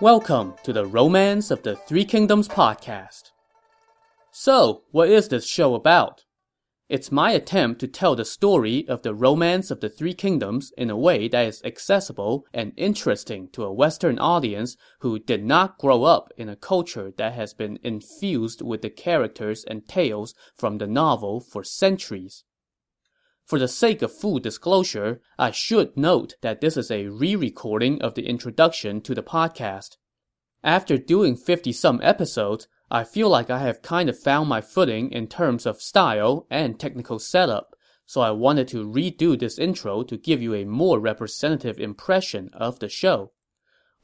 Welcome to the Romance of the Three Kingdoms podcast. So, what is this show about? It's my attempt to tell the story of the Romance of the Three Kingdoms in a way that is accessible and interesting to a Western audience who did not grow up in a culture that has been infused with the characters and tales from the novel for centuries. For the sake of full disclosure, I should note that this is a re-recording of the introduction to the podcast. After doing 50-some episodes, I feel like I have kind of found my footing in terms of style and technical setup, so I wanted to redo this intro to give you a more representative impression of the show.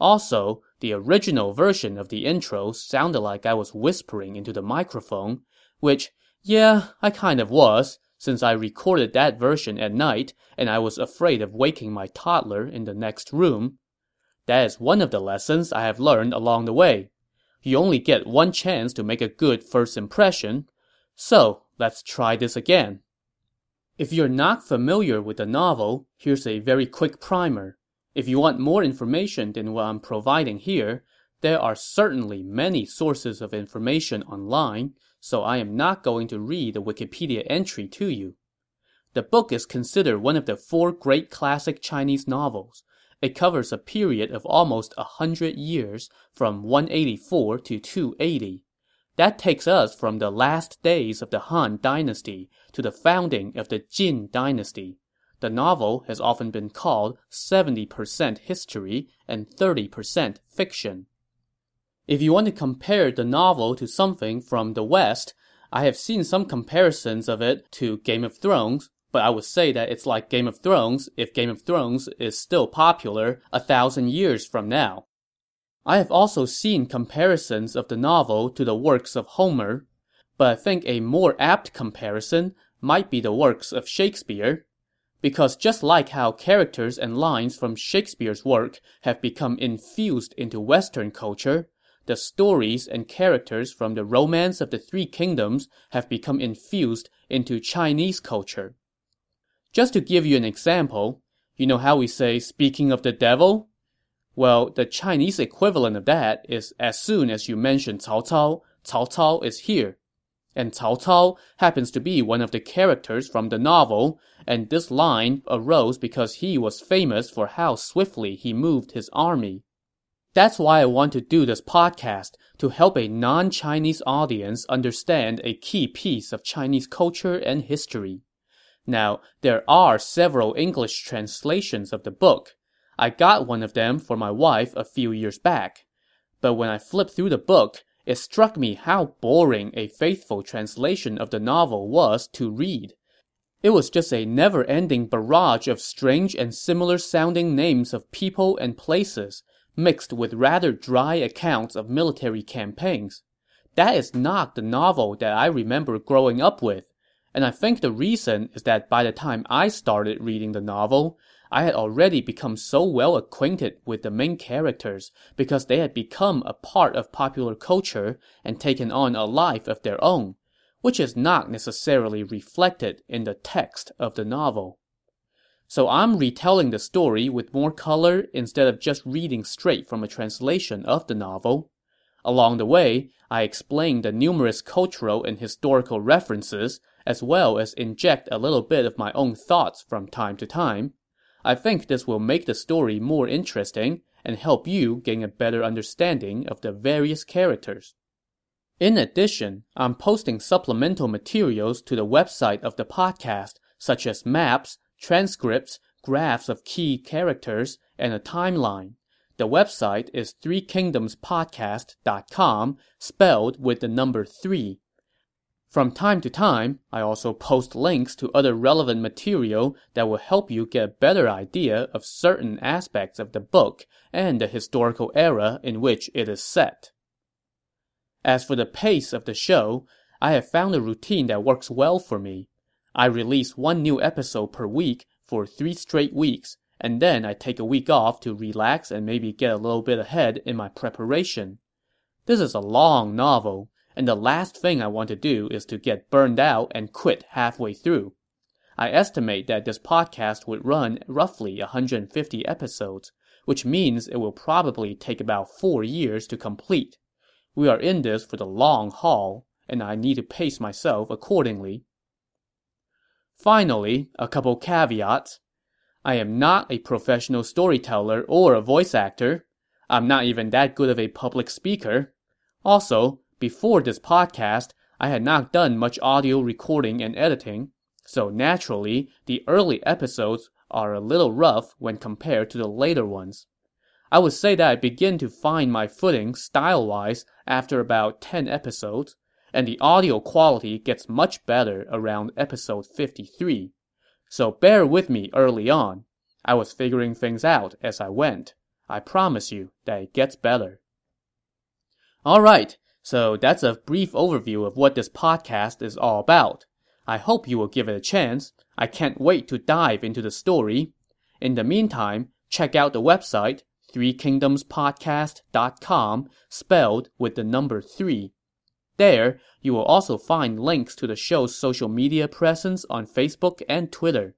Also, the original version of the intro sounded like I was whispering into the microphone, which, yeah, I kind of was, since I recorded that version at night and I was afraid of waking my toddler in the next room. That is one of the lessons I have learned along the way. You only get one chance to make a good first impression. So, let's try this again. If you're not familiar with the novel, here's a very quick primer. If you want more information than what I'm providing here, there are certainly many sources of information online, so I am not going to read the Wikipedia entry to you. The book is considered one of the four great classic Chinese novels. It covers a period of almost a hundred years, from 184 to 280. That takes us from the last days of the Han dynasty to the founding of the Jin dynasty. The novel has often been called 70% history and 30% fiction. If you want to compare the novel to something from the West, I have seen some comparisons of it to Game of Thrones, but I would say that it's like Game of Thrones if Game of Thrones is still popular a thousand years from now. I have also seen comparisons of the novel to the works of Homer, but I think a more apt comparison might be the works of Shakespeare. Because just like how characters and lines from Shakespeare's work have become infused into Western culture, the stories and characters from the Romance of the Three Kingdoms have become infused into Chinese culture. Just to give you an example, you know how we say, speaking of the devil? Well, the Chinese equivalent of that is as soon as you mention Cao Cao, Cao Cao is here. And Cao Cao happens to be one of the characters from the novel, and this line arose because he was famous for how swiftly he moved his army. That's why I want to do this podcast, to help a non-Chinese audience understand a key piece of Chinese culture and history. Now, there are several English translations of the book. I got one of them for my wife a few years back. But when I flipped through the book, it struck me how boring a faithful translation of the novel was to read. It was just a never-ending barrage of strange and similar-sounding names of people and places, mixed with rather dry accounts of military campaigns. That is not the novel that I remember growing up with, and I think the reason is that by the time I started reading the novel, I had already become so well acquainted with the main characters because they had become a part of popular culture and taken on a life of their own, which is not necessarily reflected in the text of the novel. So I'm retelling the story with more color instead of just reading straight from a translation of the novel. Along the way, I explain the numerous cultural and historical references, as well as inject a little bit of my own thoughts from time to time. I think this will make the story more interesting and help you gain a better understanding of the various characters. In addition, I'm posting supplemental materials to the website of the podcast, such as maps, transcripts, graphs of key characters, and a timeline. The website is threekingdomspodcast.com, spelled with the number three. From time to time, I also post links to other relevant material that will help you get a better idea of certain aspects of the book and the historical era in which it is set. As for the pace of the show, I have found a routine that works well for me. I release one new episode per week for three straight weeks, and then I take a week off to relax and maybe get a little bit ahead in my preparation. This is a long novel, and the last thing I want to do is to get burned out and quit halfway through. I estimate that this podcast would run roughly 150 episodes, which means it will probably take about four years to complete. We are in this for the long haul, and I need to pace myself accordingly. Finally, a couple caveats. I am not a professional storyteller or a voice actor. I'm not even that good of a public speaker. Also, before this podcast, I had not done much audio recording and editing, so naturally, the early episodes are a little rough when compared to the later ones. I would say that I begin to find my footing style-wise after about 10 episodes, and the audio quality gets much better around episode 53. So bear with me early on. I was figuring things out as I went. I promise you that it gets better. Alright, so that's a brief overview of what this podcast is all about. I hope you will give it a chance. I can't wait to dive into the story. In the meantime, check out the website, threekingdomspodcast.com, spelled with the number 3. There, you will also find links to the show's social media presence on Facebook and Twitter.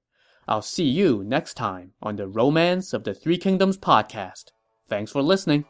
I'll see you next time on the Romance of the Three Kingdoms podcast. Thanks for listening.